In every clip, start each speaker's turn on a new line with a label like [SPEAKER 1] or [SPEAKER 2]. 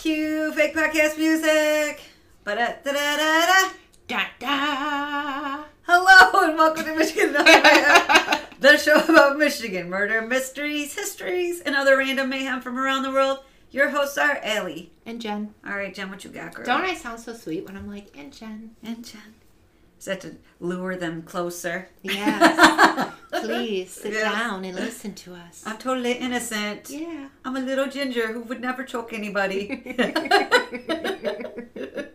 [SPEAKER 1] Cue fake podcast music. Ba-da-da-da-da-da.
[SPEAKER 2] Da da.
[SPEAKER 1] Hello and welcome to Michigan Mayhem, the show about Michigan murder, mysteries, histories, and other random mayhem from around the world. Your hosts are Allie.
[SPEAKER 2] And Jen.
[SPEAKER 1] All right, Jen, what you got, girl?
[SPEAKER 2] Don't I sound so sweet when I'm like, and Jen?
[SPEAKER 1] And Jen. Is that to lure them closer?
[SPEAKER 2] Yes. Please sit
[SPEAKER 1] Yes.
[SPEAKER 2] down and listen to us.
[SPEAKER 1] I'm totally innocent.
[SPEAKER 2] yeah.
[SPEAKER 1] I'm a little ginger who would never choke anybody.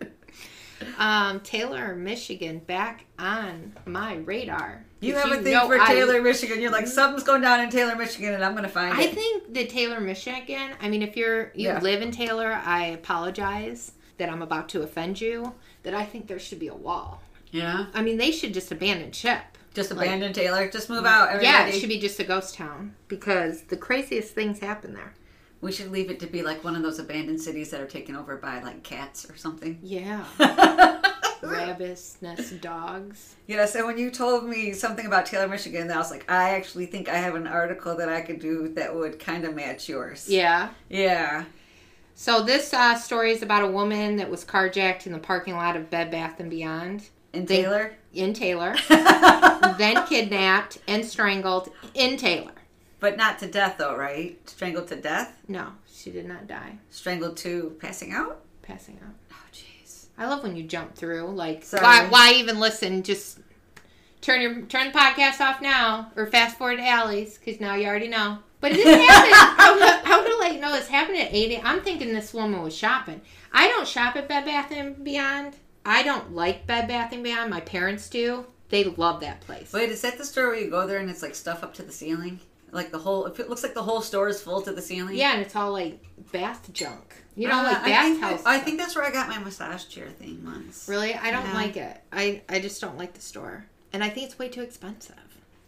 [SPEAKER 2] Um, Taylor, Michigan, back on my radar.
[SPEAKER 1] you
[SPEAKER 2] 'Cause
[SPEAKER 1] have a thing for
[SPEAKER 2] I-
[SPEAKER 1] Taylor, Michigan. You're like, something's going down in Taylor, Michigan, and I'm going to find
[SPEAKER 2] I
[SPEAKER 1] it.
[SPEAKER 2] I think the Taylor, Michigan. I mean, if you're you
[SPEAKER 1] Yeah.
[SPEAKER 2] live in Taylor, I apologize that I'm about to offend you. That I think there should be a wall.
[SPEAKER 1] yeah.
[SPEAKER 2] I mean, they should just abandon ship.
[SPEAKER 1] Just
[SPEAKER 2] Like-
[SPEAKER 1] abandon Taylor. Just move out, everybody.
[SPEAKER 2] Yeah, it should be just a ghost town because the craziest things happen there.
[SPEAKER 1] We should leave it to be like one of those abandoned cities that are taken over by like cats or something.
[SPEAKER 2] Yeah, rabbits, nest dogs.
[SPEAKER 1] Yes, and when you told me something about Taylor, Michigan, I was like, I actually think I have an article that I could do that would kind of match yours.
[SPEAKER 2] Yeah.
[SPEAKER 1] Yeah.
[SPEAKER 2] So this uh, story is about a woman that was carjacked in the parking lot of Bed Bath and Beyond
[SPEAKER 1] And
[SPEAKER 2] They-
[SPEAKER 1] Taylor?
[SPEAKER 2] In Taylor, then kidnapped and strangled in Taylor.
[SPEAKER 1] but not to death, though, right? Strangled to death?
[SPEAKER 2] No, she did not die.
[SPEAKER 1] Strangled to passing out?
[SPEAKER 2] Passing out.
[SPEAKER 1] Oh, jeez.
[SPEAKER 2] I love when you jump through. Like,
[SPEAKER 1] Sorry.
[SPEAKER 2] why, why even listen? Just turn your turn the podcast off now, or fast forward to Allie's, because now you already know. But happened. I'm gonna, I'm gonna let you know this happened at 8 a.m. I'm thinking this woman was shopping. I don't shop at Bed Bath and Beyond. I don't like Bed Bath and Beyond. My parents do. They love that place.
[SPEAKER 1] Wait, is that the store where you go there and it's like stuff up to the ceiling? Like the whole, if it looks like the whole store is full to the ceiling?
[SPEAKER 2] Yeah, and it's all like bath junk. You know,
[SPEAKER 1] Uh,
[SPEAKER 2] like
[SPEAKER 1] I think,
[SPEAKER 2] house.
[SPEAKER 1] I think that's where I got my massage chair thing once.
[SPEAKER 2] Really, I don't
[SPEAKER 1] Yeah.
[SPEAKER 2] like it. I I just don't like the store, and I think it's way too expensive.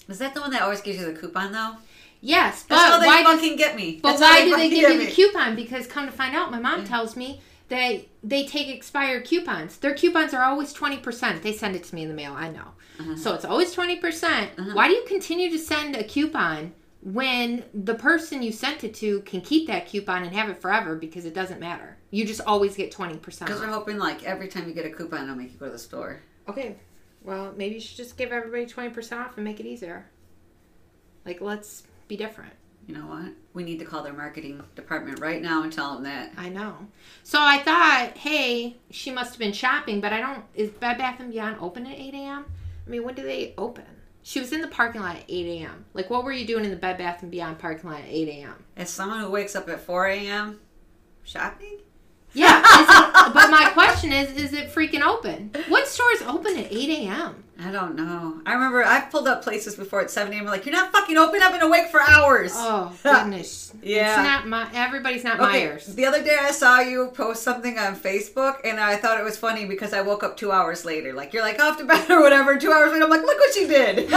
[SPEAKER 1] Is that the one that always gives you the coupon though?
[SPEAKER 2] Yes, but
[SPEAKER 1] That's how they
[SPEAKER 2] why? does-
[SPEAKER 1] fucking get me.
[SPEAKER 2] but
[SPEAKER 1] That's
[SPEAKER 2] why do they give you the coupon? Because come to find out, my mom tells me that they take expired coupons. Their coupons are always twenty percent. They send it to me in the mail. I know,
[SPEAKER 1] Uh-huh.
[SPEAKER 2] so it's always twenty percent. Why do you continue to send a coupon? When the person you sent it to can keep that coupon and have it forever because it doesn't matter. You just always get 20%.
[SPEAKER 1] Because we're hoping like every time you get a coupon, it'll make you go to the store.
[SPEAKER 2] Okay. Well, maybe you should just give everybody 20% off and make it easier. Like, let's be different.
[SPEAKER 1] You know what? We need to call their marketing department right now and tell them that.
[SPEAKER 2] I know. So I thought, hey, she must have been shopping, but I don't. Is Bed Bath and Beyond open at 8 a.m.? I mean, when do they open? She was in the parking lot at 8 a.m. Like, what were you doing in the Bed Bath and Beyond parking lot at 8 a.m.?
[SPEAKER 1] As someone who wakes up at 4 a.m. shopping?
[SPEAKER 2] Yeah. it, but my question is, is it freaking open? What stores open at 8 a.m.?
[SPEAKER 1] I don't know. I remember I've pulled up places before at 7 a.m. I'm like, you're not fucking open. I've been awake for hours.
[SPEAKER 2] Oh, goodness.
[SPEAKER 1] Yeah.
[SPEAKER 2] It's not my, everybody's not
[SPEAKER 1] Okay,
[SPEAKER 2] Myers.
[SPEAKER 1] the other day I saw you post something on Facebook and I thought it was funny because I woke up two hours later. Like, you're like off to bed or whatever. Two hours later, I'm like, look what she did.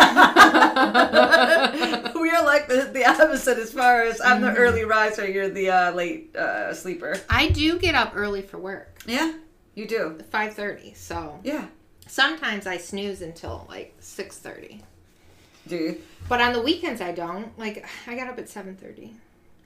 [SPEAKER 1] we are like the, the opposite as far as I'm
[SPEAKER 2] Mm-hmm.
[SPEAKER 1] the early riser, you're the uh, late uh, sleeper.
[SPEAKER 2] I do get up early for work,
[SPEAKER 1] Yeah, you do.
[SPEAKER 2] five thirty. So
[SPEAKER 1] Yeah.
[SPEAKER 2] Sometimes I snooze until like six thirty.
[SPEAKER 1] Do you?
[SPEAKER 2] But on the weekends I don't. Like I got up at seven thirty,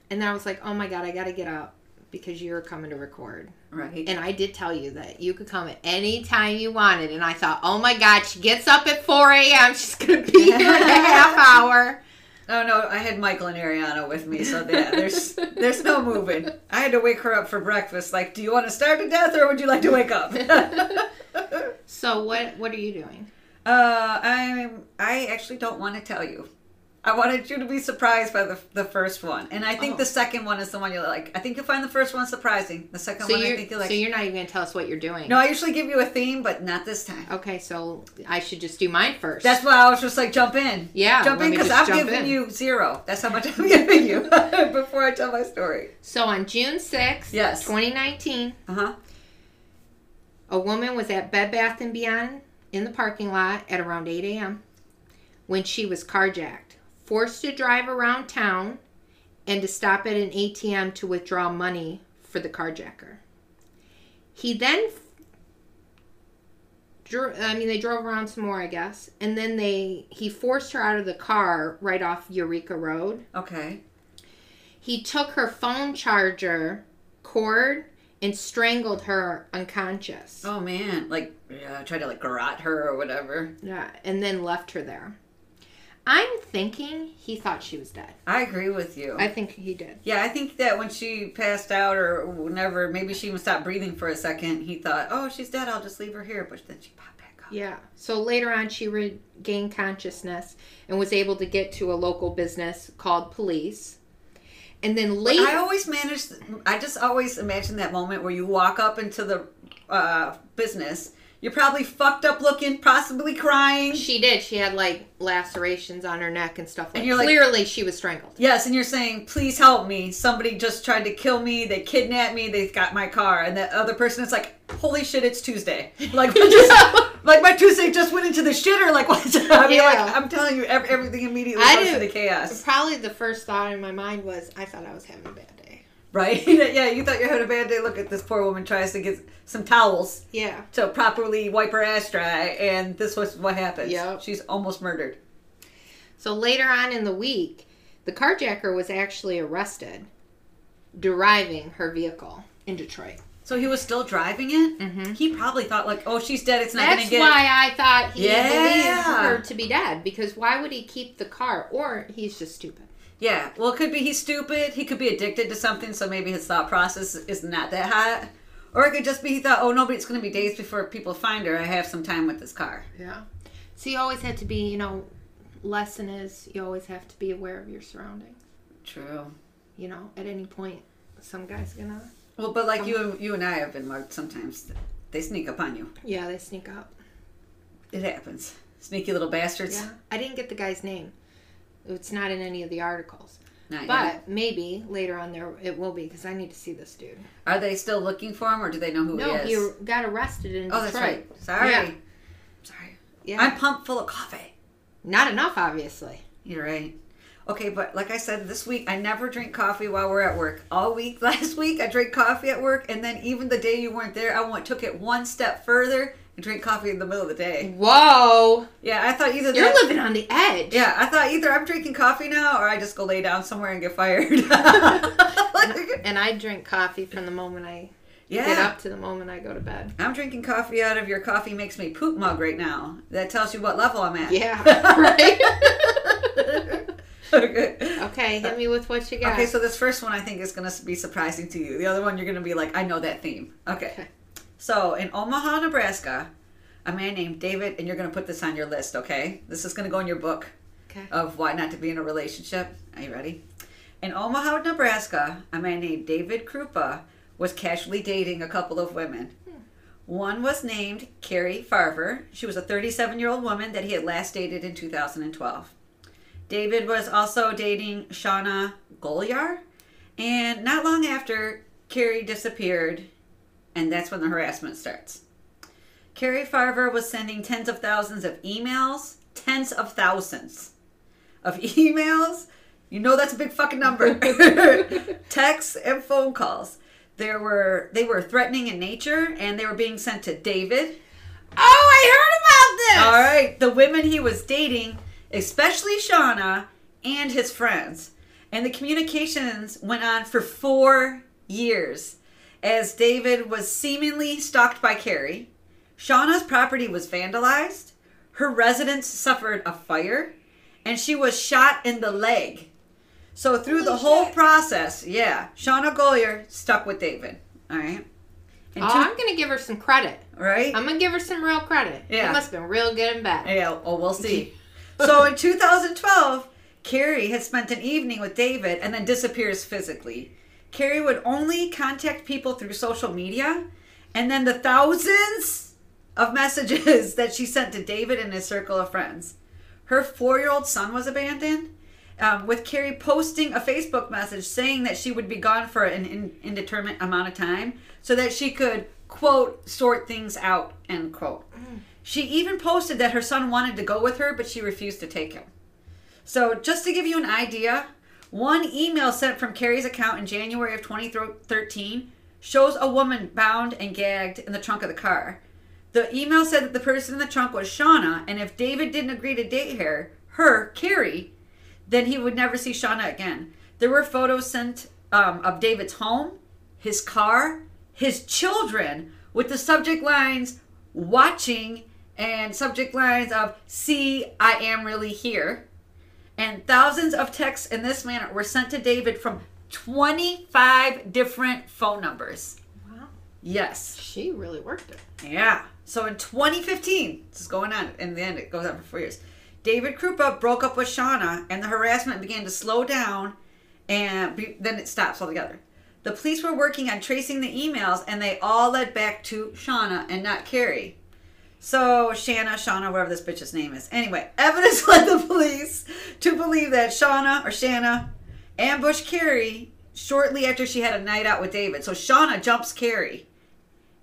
[SPEAKER 2] and then I was like, oh my god, I got to get up because you're coming to record.
[SPEAKER 1] Right.
[SPEAKER 2] And I did tell you that you could come at any time you wanted, and I thought, oh my god, she gets up at four a.m. She's gonna be here in a half hour.
[SPEAKER 1] Oh no, I had Michael and Ariana with me, so yeah, there's there's no moving. I had to wake her up for breakfast. Like, do you want to starve to death or would you like to wake up?
[SPEAKER 2] So what what are you doing?
[SPEAKER 1] uh, I'm. I actually don't want to tell you. I wanted you to be surprised by the the first one, and I think
[SPEAKER 2] Oh.
[SPEAKER 1] the second one is the one you like. I think you'll find the first one surprising. The second
[SPEAKER 2] So
[SPEAKER 1] one, I think you like.
[SPEAKER 2] so you're not even gonna tell us what you're doing.
[SPEAKER 1] no, I usually give you a theme, but not this time.
[SPEAKER 2] Okay, so I should just do mine first.
[SPEAKER 1] That's why I was just like, jump in.
[SPEAKER 2] Yeah,
[SPEAKER 1] jump in because I'm giving
[SPEAKER 2] in.
[SPEAKER 1] you zero. That's how much I'm giving you before I tell my story.
[SPEAKER 2] so on June sixth,
[SPEAKER 1] Yes.
[SPEAKER 2] 2019,
[SPEAKER 1] Uh huh.
[SPEAKER 2] A woman was at Bed Bath and Beyond in the parking lot at around 8 a.m. when she was carjacked, forced to drive around town, and to stop at an ATM to withdraw money for the carjacker. He then I mean, they drove around some more, I guess, and then they he forced her out of the car right off Eureka Road.
[SPEAKER 1] Okay.
[SPEAKER 2] He took her phone charger cord and strangled her unconscious.
[SPEAKER 1] Oh man, like uh, yeah, try to like garrote her or whatever.
[SPEAKER 2] Yeah, and then left her there. I'm thinking he thought she was dead.
[SPEAKER 1] I agree with you.
[SPEAKER 2] I think he did.
[SPEAKER 1] yeah, I think that when she passed out or whenever, maybe she even stopped breathing for a second. He thought, "Oh, she's dead. I'll just leave her here." But then she popped back up.
[SPEAKER 2] Yeah. So later on, she regained consciousness and was able to get to a local business called police. And then later,
[SPEAKER 1] I always managed. I just always imagine that moment where you walk up into the uh, business. You're probably fucked up looking, possibly crying.
[SPEAKER 2] she did. She had like lacerations on her neck and stuff. Like,
[SPEAKER 1] you're like-
[SPEAKER 2] clearly she was strangled.
[SPEAKER 1] Yes, and you're saying, "Please help me! Somebody just tried to kill me. They kidnapped me. They got my car." And that other person is like, "Holy shit! It's Tuesday! Like, just, like my Tuesday just went into the shitter. Like, what?" I mean, like,
[SPEAKER 2] Yeah.
[SPEAKER 1] I'm telling you, ev- everything immediately
[SPEAKER 2] I
[SPEAKER 1] goes into chaos,
[SPEAKER 2] Probably the first thought in my mind was, I thought I was having a bad day.
[SPEAKER 1] right? yeah, you thought you had a bad day. Look at this poor woman tries to get some towels
[SPEAKER 2] Yeah.
[SPEAKER 1] to properly wipe her ass dry, and this was what happens.
[SPEAKER 2] Yep.
[SPEAKER 1] she's almost murdered.
[SPEAKER 2] So later on in the week, the carjacker was actually arrested driving her vehicle in Detroit.
[SPEAKER 1] So he was still driving it.
[SPEAKER 2] Mm-hmm.
[SPEAKER 1] He probably thought like, "Oh, she's dead. It's not gonna get."
[SPEAKER 2] That's why I thought he
[SPEAKER 1] Yeah.
[SPEAKER 2] believed her to be dead because why would he keep the car? Or he's just stupid.
[SPEAKER 1] Yeah, well, it could be he's stupid. He could be addicted to something, so maybe his thought process is not that hot. Or it could just be he thought, oh, nobody, it's going to be days before people find her. I have some time with this car.
[SPEAKER 2] Yeah. So you always have to be, you know, lesson is you always have to be aware of your surroundings.
[SPEAKER 1] True.
[SPEAKER 2] You know, at any point, some guy's gonna.
[SPEAKER 1] Well, but like you, um, you and I have been marked. Sometimes they sneak up on you.
[SPEAKER 2] Yeah, they sneak up.
[SPEAKER 1] It happens. Sneaky little bastards.
[SPEAKER 2] Yeah. I didn't get the guy's name. It's not in any of the articles.
[SPEAKER 1] Not
[SPEAKER 2] But
[SPEAKER 1] yet.
[SPEAKER 2] maybe later on there it will be because I need to see this dude.
[SPEAKER 1] are they still looking for him, or do they know who
[SPEAKER 2] no,
[SPEAKER 1] he
[SPEAKER 2] he
[SPEAKER 1] is?
[SPEAKER 2] got arrested in
[SPEAKER 1] oh,
[SPEAKER 2] Detroit.
[SPEAKER 1] that's right. Sorry.
[SPEAKER 2] Yeah.
[SPEAKER 1] Sorry.
[SPEAKER 2] Yeah.
[SPEAKER 1] I'm pumped full of coffee.
[SPEAKER 2] Not enough, obviously.
[SPEAKER 1] You're right. Okay, but like I said, this week I never drink coffee while we're at work. All week last week I drank coffee at work, and then even the day you weren't there, I went took it one step further and drank coffee in the middle of the day.
[SPEAKER 2] Whoa.
[SPEAKER 1] Yeah, I thought either
[SPEAKER 2] You're
[SPEAKER 1] that,
[SPEAKER 2] living on the edge.
[SPEAKER 1] yeah, I thought either I'm drinking coffee now or I just go lay down somewhere and get fired.
[SPEAKER 2] And I drink coffee from the moment I get up to the moment I go to bed.
[SPEAKER 1] I'm drinking coffee out of your coffee makes me poop mug right now. That tells you what level I'm at.
[SPEAKER 2] Yeah, right?
[SPEAKER 1] Okay.
[SPEAKER 2] Okay, hit me with what you got.
[SPEAKER 1] Okay, so this first one I think is going to be surprising to you. The other one you're going to be like, I know that theme. Okay.
[SPEAKER 2] Okay.
[SPEAKER 1] So in Omaha, Nebraska, a man named David, and you're going to put this on your list, okay? This is going to go in your book
[SPEAKER 2] Okay.
[SPEAKER 1] of why not to be in a relationship. Are you ready? In Omaha, Nebraska, a man named David Kroupa was casually dating a couple of women. Hmm. One was named Carrie Farver. She was a 37 year old woman that he had last dated in 2012. David was also dating Shauna Golyar. And not long after, Carrie disappeared, and that's when the harassment starts. Carrie Farver was sending tens of thousands of emails, tens of thousands of emails. You know that's a big fucking number. Texts and phone calls. There were they were threatening in nature, and they were being sent to David.
[SPEAKER 2] Oh, I heard about this.
[SPEAKER 1] All right, the women he was dating, especially Shauna and his friends. And the communications went on for four years as David was seemingly stalked by Carrie. Shauna's property was vandalized, her residence suffered a fire, and she was shot in the leg. So through the whole
[SPEAKER 2] shit.
[SPEAKER 1] process, yeah, Shauna Golyar stuck with David. All right. And
[SPEAKER 2] Oh,
[SPEAKER 1] two-
[SPEAKER 2] I'm gonna give her some credit.
[SPEAKER 1] right?
[SPEAKER 2] I'm gonna give her some real credit.
[SPEAKER 1] Yeah.
[SPEAKER 2] It must have been real good and bad.
[SPEAKER 1] Yeah, oh, we'll see. So in 2012, Carrie had spent an evening with David and then disappears physically. Carrie would only contact people through social media, and then the thousands of messages that she sent to David and his circle of friends. Her four year old son was abandoned, um, with Carrie posting a Facebook message saying that she would be gone for an in- indeterminate amount of time so that she could, quote, sort things out, end quote. She even posted that her son wanted to go with her, but she refused to take him. So, just to give you an idea, one email sent from Carrie's account in January of 2013 shows a woman bound and gagged in the trunk of the car. The email said that the person in the trunk was Shauna, and if David didn't agree to date her, her, Carrie, then he would never see Shauna again. There were photos sent um, of David's home, his car, his children with the subject lines watching and subject lines of see I am really here. And thousands of texts in this manner were sent to David from 25 different phone numbers.
[SPEAKER 2] Wow.
[SPEAKER 1] Yes.
[SPEAKER 2] She really worked it.
[SPEAKER 1] Yeah. So in 2015, this is going on. In the end, it goes on for four years. David Kroupa broke up with Shauna, and the harassment began to slow down, and be, then it stops altogether. The police were working on tracing the emails, and they all led back to Shauna and not Carrie. So Shanna, Shauna, whatever this bitch's name is. Anyway, evidence led the police to believe that Shauna or Shanna ambushed Carrie shortly after she had a night out with David. So Shauna jumps Carrie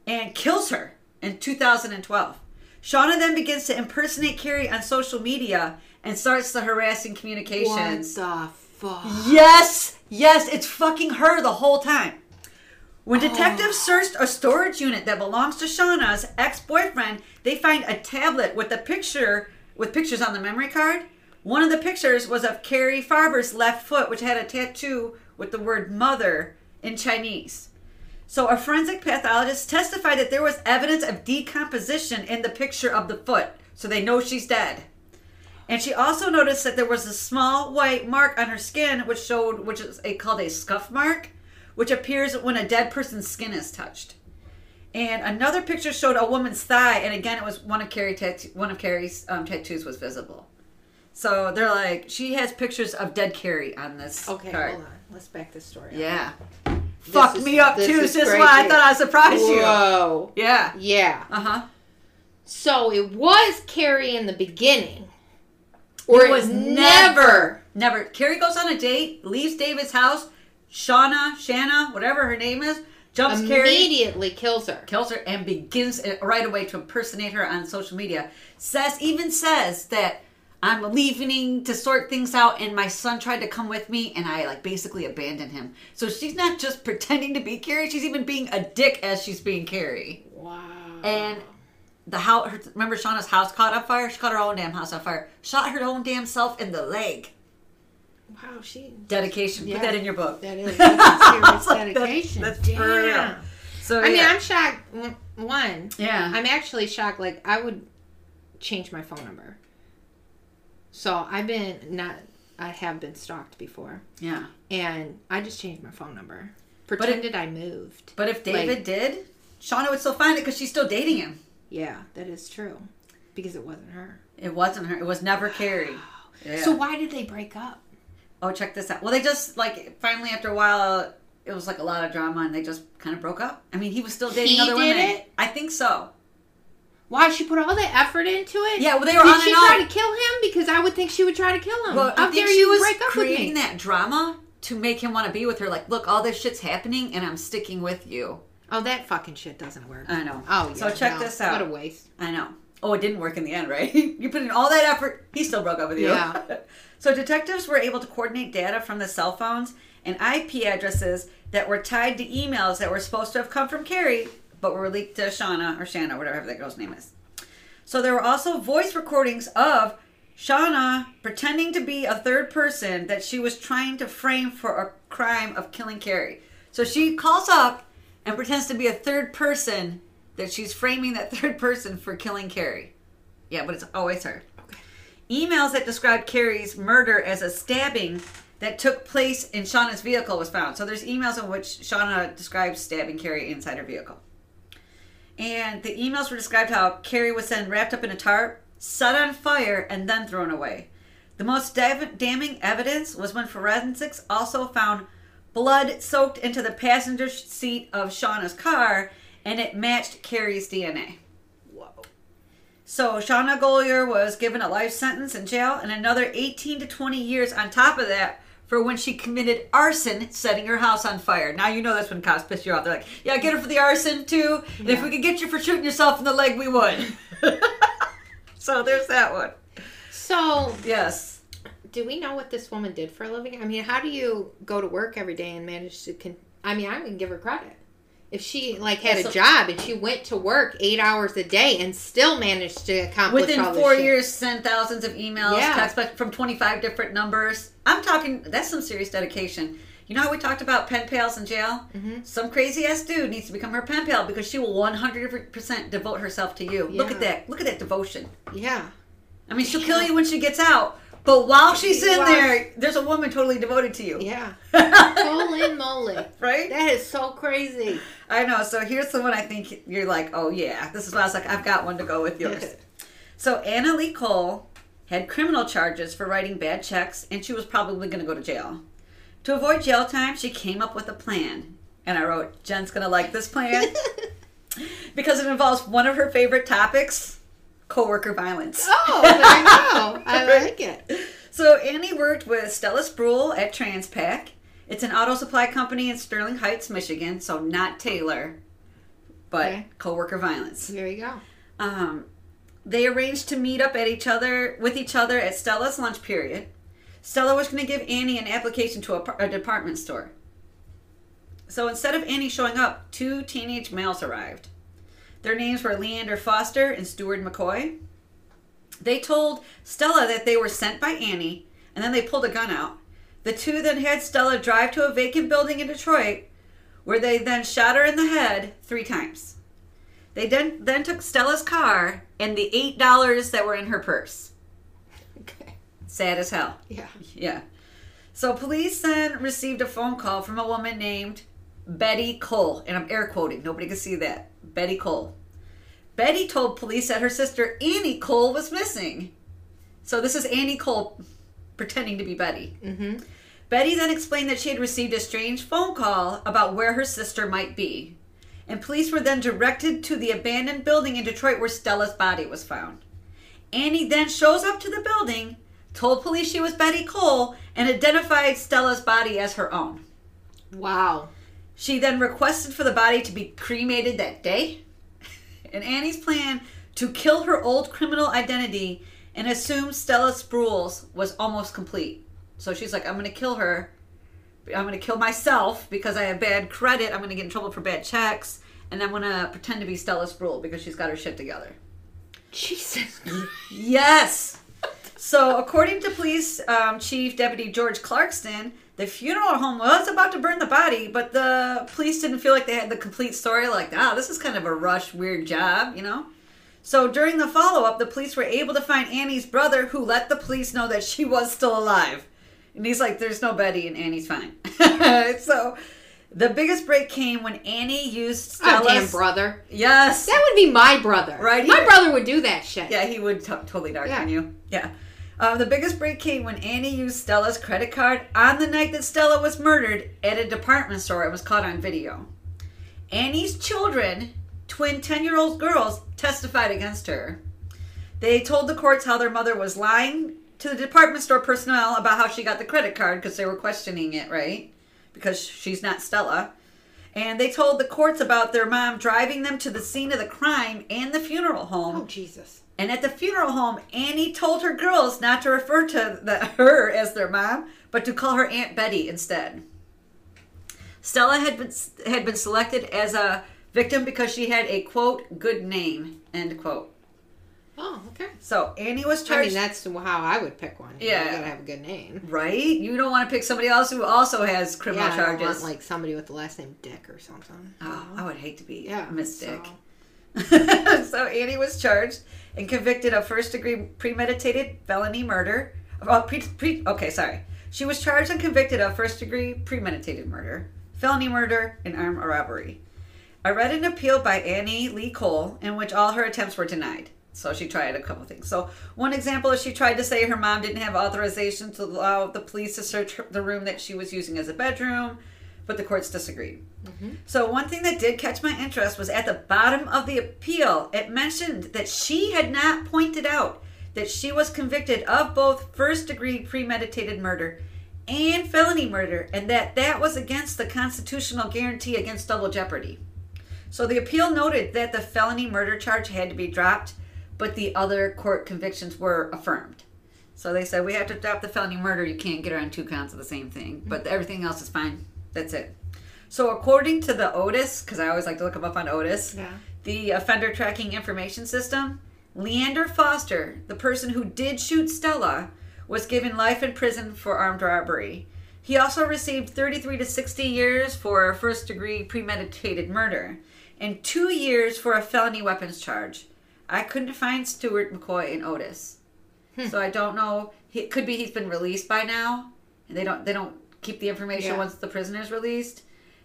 [SPEAKER 1] and kills her in 2012. Shauna then begins to impersonate Carrie on social media and starts the harassing communications.
[SPEAKER 2] What the fuck?
[SPEAKER 1] Yes, yes, it's fucking her the whole time. When oh. detectives searched a storage unit that belongs to Shauna's ex-boyfriend, they find a tablet with a picture with pictures on the memory card. One of the pictures was of Carrie Farver's left foot, which had a tattoo with the word mother in Chinese. So a forensic pathologist testified that there was evidence of decomposition in the picture of the foot, so they know she's dead. And she also noticed that there was a small white mark on her skin, which showed, which is a, called a scuff mark, which appears when a dead person's skin is touched. And another picture showed a woman's thigh, and again, it was one of Carrie tattoo, one of Carrie's um, tattoos was visible. So they're like, she has pictures of dead Carrie on this
[SPEAKER 2] Okay,
[SPEAKER 1] card.
[SPEAKER 2] hold on. Let's back this story up.
[SPEAKER 1] Yeah, fucked
[SPEAKER 2] is-
[SPEAKER 1] me up
[SPEAKER 2] this
[SPEAKER 1] too.
[SPEAKER 2] is
[SPEAKER 1] This is why I thought I surprised surprise you.
[SPEAKER 2] Whoa.
[SPEAKER 1] Yeah.
[SPEAKER 2] Yeah.
[SPEAKER 1] Uh huh.
[SPEAKER 2] So it was Carrie in the beginning. Or
[SPEAKER 1] It was
[SPEAKER 2] never.
[SPEAKER 1] Never. Carrie goes on a date, leaves David's house. Shauna, Shanna, whatever her name is, jumps Carrie,
[SPEAKER 2] Immediately kills her.
[SPEAKER 1] kills her, and begins right away to impersonate her on social media. Says even says that I'm leaving to sort things out, and my son tried to come with me, and I like basically abandoned him. So she's not just pretending to be Carrie; she's even being a dick as she's being Carrie.
[SPEAKER 2] Wow.
[SPEAKER 1] And the house, remember Shauna's house caught on fire? She caught her own damn house on fire. Shot her own damn self in the leg.
[SPEAKER 2] Wow, she.
[SPEAKER 1] Dedication.
[SPEAKER 2] Yeah.
[SPEAKER 1] Put that in your book.
[SPEAKER 2] That is that's serious
[SPEAKER 1] That's-
[SPEAKER 2] dedication.
[SPEAKER 1] that's for real.
[SPEAKER 2] Damn.
[SPEAKER 1] So
[SPEAKER 2] I mean. I'm shocked. One,
[SPEAKER 1] yeah.
[SPEAKER 2] I'm actually shocked. Like, I would change my phone number. So I've been not. I have been stalked before,
[SPEAKER 1] yeah.
[SPEAKER 2] and I just changed my phone number. Pretended I moved.
[SPEAKER 1] But if David
[SPEAKER 2] Like-
[SPEAKER 1] did, Shauna would still find it because she's still dating him.
[SPEAKER 2] Yeah, that is true, because it wasn't her.
[SPEAKER 1] It wasn't her. It was never Carrie. Yeah.
[SPEAKER 2] So why did they break up?
[SPEAKER 1] Oh, check this out. Well, they just like finally after a while, it was like a lot of drama, and they just kind of broke up. I mean, he was still dating
[SPEAKER 2] He
[SPEAKER 1] other
[SPEAKER 2] did
[SPEAKER 1] women.
[SPEAKER 2] it?
[SPEAKER 1] I think so.
[SPEAKER 2] Why she put all the effort into it?
[SPEAKER 1] Yeah, well, they were
[SPEAKER 2] Did
[SPEAKER 1] on
[SPEAKER 2] she
[SPEAKER 1] and
[SPEAKER 2] try to kill him? Because I would think she would try to kill him.
[SPEAKER 1] Well,
[SPEAKER 2] How
[SPEAKER 1] I think
[SPEAKER 2] dare
[SPEAKER 1] she
[SPEAKER 2] you
[SPEAKER 1] was
[SPEAKER 2] break up with
[SPEAKER 1] creating
[SPEAKER 2] me?
[SPEAKER 1] that drama to make him want to be with her. Like, look, all this shit's happening, and I'm sticking with you.
[SPEAKER 2] Oh, that fucking shit doesn't work.
[SPEAKER 1] I know.
[SPEAKER 2] Oh, yeah.
[SPEAKER 1] So check
[SPEAKER 2] no.
[SPEAKER 1] this out.
[SPEAKER 2] What a waste.
[SPEAKER 1] I know. Oh, it didn't work in the end, right? you put in all that effort, he still broke up with you.
[SPEAKER 2] Yeah.
[SPEAKER 1] so detectives were able to coordinate data from the cell phones and IP addresses that were tied to emails that were supposed to have come from Carrie, but were leaked to Shauna or Shanna, whatever that girl's name is. So there were also voice recordings of Shauna pretending to be a third person that she was trying to frame for a crime of killing Carrie. So she calls up and pretends to be a third person that she's framing that third person for killing Carrie. Yeah, but it's always her.
[SPEAKER 2] Okay.
[SPEAKER 1] Emails that described Carrie's murder as a stabbing that took place in Shauna's vehicle was found. So there's emails in which Shauna describes stabbing Carrie inside her vehicle. And the emails were described how Carrie was then wrapped up in a tarp, set on fire, and then thrown away. The most damning evidence was when forensics also found blood soaked into the passenger seat of Shauna's car, and it matched Carrie's DNA.
[SPEAKER 2] Whoa.
[SPEAKER 1] So Shauna Golyar was given a life sentence in jail and another 18 to 20 years on top of that for when she committed arson, setting her house on fire. Now you know that's when cops piss you off. They're like, "Yeah, get her for the arson too, and if we could get you for shooting yourself in the leg, we would." so there's that one.
[SPEAKER 2] So,
[SPEAKER 1] Yes.
[SPEAKER 2] do we know what this woman did for a living? I mean, how do you go to work every day and manage to? Con- I mean, I'm gonna give her credit. If she like had
[SPEAKER 1] Yeah, so-
[SPEAKER 2] a job and she went to work eight hours a day and still managed to accomplish
[SPEAKER 1] Within
[SPEAKER 2] all this
[SPEAKER 1] four
[SPEAKER 2] shit.
[SPEAKER 1] years, send thousands of emails,
[SPEAKER 2] Yeah.
[SPEAKER 1] text back from 25 different numbers. I'm talking, that's some serious dedication. You know how we talked about pen pals in jail?
[SPEAKER 2] Mhm.
[SPEAKER 1] Some crazy ass dude needs to become her pen pal because she will 100% devote herself to you. Look at that. Look at that devotion.
[SPEAKER 2] Yeah.
[SPEAKER 1] I mean, she'll kill you when she gets out, but while she's in there, there's a woman totally devoted to you.
[SPEAKER 2] Yeah. Holy moly.
[SPEAKER 1] right?
[SPEAKER 2] That is so crazy.
[SPEAKER 1] I know. So here's the one I think you're like, oh yeah, this is why I was like, I've got one to go with yours. so Anna Lee Cole had criminal charges for writing bad checks, and she was probably going to go to jail. To avoid jail time, she came up with a plan, and I wrote, Jen's going to like this plan because it involves one of her favorite topics, coworker violence.
[SPEAKER 2] oh, there you go. I like it.
[SPEAKER 1] So Annie worked with Stella Spruill at Transpac. It's an auto supply company in Sterling Heights, Michigan, so not Taylor, but
[SPEAKER 2] Okay.
[SPEAKER 1] coworker violence.
[SPEAKER 2] There you go.
[SPEAKER 1] Um, they arranged to meet up at each other with each other at Stella's lunch period. Stella was going to give Annie an application to a, a department store. So instead of Annie showing up, two teenage males arrived. Their names were Leander Foster and Stuart McCoy. They told Stella that they were sent by Annie, and then they pulled a gun out. The two then had Stella drive to a vacant building in Detroit, where they then shot her in the head three times. They then then took Stella's car and the eight dollars that were in her purse.
[SPEAKER 2] Okay.
[SPEAKER 1] Sad as hell.
[SPEAKER 2] Yeah.
[SPEAKER 1] Yeah. So police then received a phone call from a woman named Betty Cole, and I'm air quoting. Nobody can see that. Betty Cole. Betty told police that her sister Annie Cole was missing. So this is Annie Cole pretending to be Betty.
[SPEAKER 2] Mm-hmm.
[SPEAKER 1] Betty then explained that she had received a strange phone call about where her sister might be. And police were then directed to the abandoned building in Detroit where Stella's body was found. Annie then shows up to the building, told police she was Betty Cole, and identified Stella's body as her own.
[SPEAKER 2] Wow.
[SPEAKER 1] She then requested for the body to be cremated that day. And Annie's plan to kill her old criminal identity and assume Stella Spruill's was almost complete. So she's like, I'm going to kill her. I'm going to kill myself because I have bad credit. I'm going to get in trouble for bad checks. And I'm going to pretend to be Stella Spruill because she's got her shit together.
[SPEAKER 2] Jesus.
[SPEAKER 1] Yes. So, according to police um, chief deputy George Clarkston, the funeral home was about to burn the body, but the police didn't feel like they had the complete story. Like, ah, this is kind of a rush, weird job, you know. So during the follow up, the police were able to find Annie's brother, who let the police know that she was still alive. And he's like, "There's no Betty, and Annie's fine." so. The biggest break came when Annie used
[SPEAKER 2] Oh, damn brother.
[SPEAKER 1] yes.
[SPEAKER 2] That would be my brother.
[SPEAKER 1] Right,
[SPEAKER 2] My
[SPEAKER 1] he-
[SPEAKER 2] brother would do that shit.
[SPEAKER 1] Yeah, he would t- totally darken
[SPEAKER 2] Yeah.
[SPEAKER 1] you. Yeah. Um, the biggest break came when Annie used Stella's credit card on the night that Stella was murdered at a department store. It was caught on video. Annie's children, twin 10 year old girls, testified against her. They told the courts how their mother was lying to the department store personnel about how she got the credit card because they were questioning it, right? Because she's not Stella. And they told the courts about their mom driving them to the scene of the crime and the funeral home.
[SPEAKER 2] Oh, Jesus.
[SPEAKER 1] And at the funeral home, Annie told her girls not to refer to the, her as their mom, but to call her Aunt Betty instead. Stella had been had been selected as a victim because she had a quote good name end quote.
[SPEAKER 2] Oh, okay.
[SPEAKER 1] So Annie was charged.
[SPEAKER 2] I mean, that's how I would pick one.
[SPEAKER 1] Yeah.
[SPEAKER 2] You gotta have a good name.
[SPEAKER 1] right? You don't want to pick somebody else who also has criminal
[SPEAKER 2] yeah,
[SPEAKER 1] charges.
[SPEAKER 2] want like somebody with the last name Dick or something.
[SPEAKER 1] oh, I would hate to be
[SPEAKER 2] yeah.
[SPEAKER 1] Miss Dick.
[SPEAKER 2] so-
[SPEAKER 1] so Annie was charged and convicted of first degree premeditated felony murder. Oh, pre, pre, okay, sorry. She was charged and convicted of first degree premeditated murder, felony murder, and armed robbery. I read an appeal by Annie Lee Cole in which all her attempts were denied. So she tried a couple things. So one example is she tried to say her mom didn't have authorization to allow the police to search the room that she was using as a bedroom, but the courts disagreed. Mm-hmm. So one thing that did catch my interest was at the bottom of the appeal, it mentioned that she had not pointed out that she was convicted of both first degree premeditated murder and felony murder and that that was against the constitutional guarantee against double jeopardy. So the appeal noted that the felony murder charge had to be dropped, but the other court convictions were affirmed. So they said we have to drop the felony murder. You can't get her on two counts of the same thing, but mm-hmm. everything else is fine. That's it. So according to the OTIS, because I always like to look them up on OTIS,
[SPEAKER 2] Yeah.
[SPEAKER 1] the offender tracking information system, Leander Foster, the person who did shoot Stella, was given life in prison for armed robbery. He also received 33 to 60 years for first degree premeditated murder and two years for a felony weapons charge. I couldn't find Stuart McCoy in OTIS. Hmm. So I don't know. It could be he's been released by now. And they don't they don't keep the information
[SPEAKER 2] Yeah.
[SPEAKER 1] once the prisoner's released.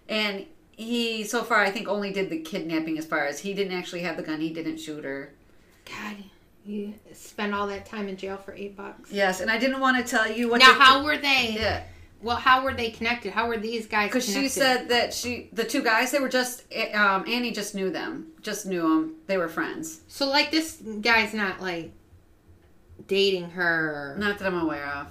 [SPEAKER 1] And he so far I think only did the kidnapping as far as he didn't actually have the gun, he didn't shoot her.
[SPEAKER 2] God, you spent all that time in jail for eight bucks.
[SPEAKER 1] Yes, and I didn't want to tell you what
[SPEAKER 2] now, how were they?
[SPEAKER 1] Yeah.
[SPEAKER 2] Well, how were they connected? How were these guys?
[SPEAKER 1] Because she said that she, the two guys, they were just, um, Annie just knew them, just knew them. They were friends.
[SPEAKER 2] So, like, this guy's not like dating her.
[SPEAKER 1] Not that I'm aware of.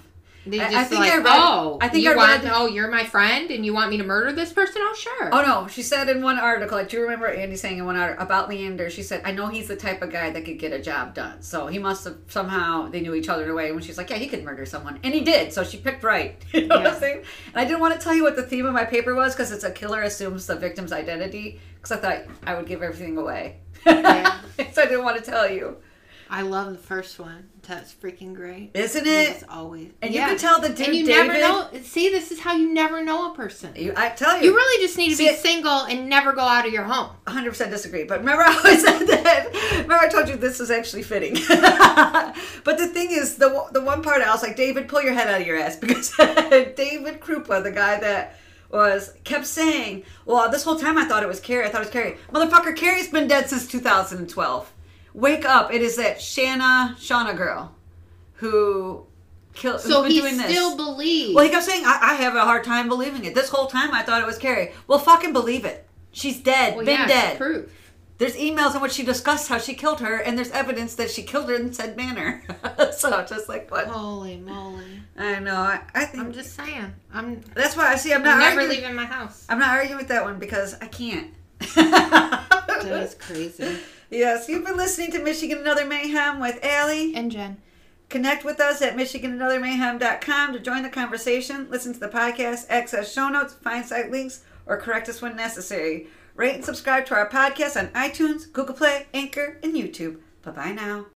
[SPEAKER 2] They
[SPEAKER 1] I- I
[SPEAKER 2] just
[SPEAKER 1] think
[SPEAKER 2] like,
[SPEAKER 1] I read-
[SPEAKER 2] oh,
[SPEAKER 1] I think
[SPEAKER 2] you
[SPEAKER 1] I
[SPEAKER 2] want,
[SPEAKER 1] read-
[SPEAKER 2] oh, you're my friend, and you want me to murder this person? Oh, sure.
[SPEAKER 1] Oh no, she said in one article, I do you remember Andy saying in one article about Leander, she said, I know he's the type of guy that could get a job done. So he must have somehow, they knew each other in a way. When she's like, yeah, he could murder someone. And he did. So she picked right. You know what I'm saying? And I didn't want to tell you what the theme of my paper was because it's a killer assumes the victim's identity because I thought I would give everything away.
[SPEAKER 2] Yeah.
[SPEAKER 1] so I didn't want to tell you.
[SPEAKER 2] I love the first one. That's freaking great.
[SPEAKER 1] Isn't it?
[SPEAKER 2] It's always
[SPEAKER 1] And
[SPEAKER 2] yeah.
[SPEAKER 1] you can tell the dude
[SPEAKER 2] and you
[SPEAKER 1] David.
[SPEAKER 2] never know. See, this is how you never know a person.
[SPEAKER 1] You, I tell you.
[SPEAKER 2] You really just need to
[SPEAKER 1] See,
[SPEAKER 2] be single and never go out of your home.
[SPEAKER 1] 100% disagree. But remember how I said that? Remember I told you this is actually fitting. but the thing is, the the one part I was like, David, pull your head out of your ass because David Kroupa, the guy that was kept saying, well, this whole time I thought it was Carrie. I thought it was Carrie. Motherfucker, Carrie's been dead since 2012. Wake up! It is that Shanna Shauna girl who killed.
[SPEAKER 2] So
[SPEAKER 1] who's
[SPEAKER 2] he
[SPEAKER 1] doing this.
[SPEAKER 2] still believes.
[SPEAKER 1] Well, he kept saying, I, I have a hard time believing it. This whole time I thought it was Carrie. Well, fucking believe it. She's dead.
[SPEAKER 2] Well,
[SPEAKER 1] been
[SPEAKER 2] yeah,
[SPEAKER 1] dead.
[SPEAKER 2] Proof.
[SPEAKER 1] There's emails in which she discussed how she killed her, and there's evidence that she killed her in said manner. so just like what?
[SPEAKER 2] Holy moly!
[SPEAKER 1] I know. I, I think
[SPEAKER 2] I'm just saying. I'm,
[SPEAKER 1] that's why I see. I'm
[SPEAKER 2] I'm
[SPEAKER 1] not
[SPEAKER 2] never
[SPEAKER 1] arguing.
[SPEAKER 2] leaving my house.
[SPEAKER 1] I'm not arguing with that one because I can't.
[SPEAKER 2] That is crazy.
[SPEAKER 1] yes, you've been listening to Michigan Another Mayhem with Allie.
[SPEAKER 2] And Jen.
[SPEAKER 1] Connect with us at MichiganAnotherMayhem.com to join the conversation, listen to the podcast, access show notes, find site links, or correct us when necessary. Rate and subscribe to our podcast on iTunes, Google Play, Anchor, and YouTube. Bye bye now.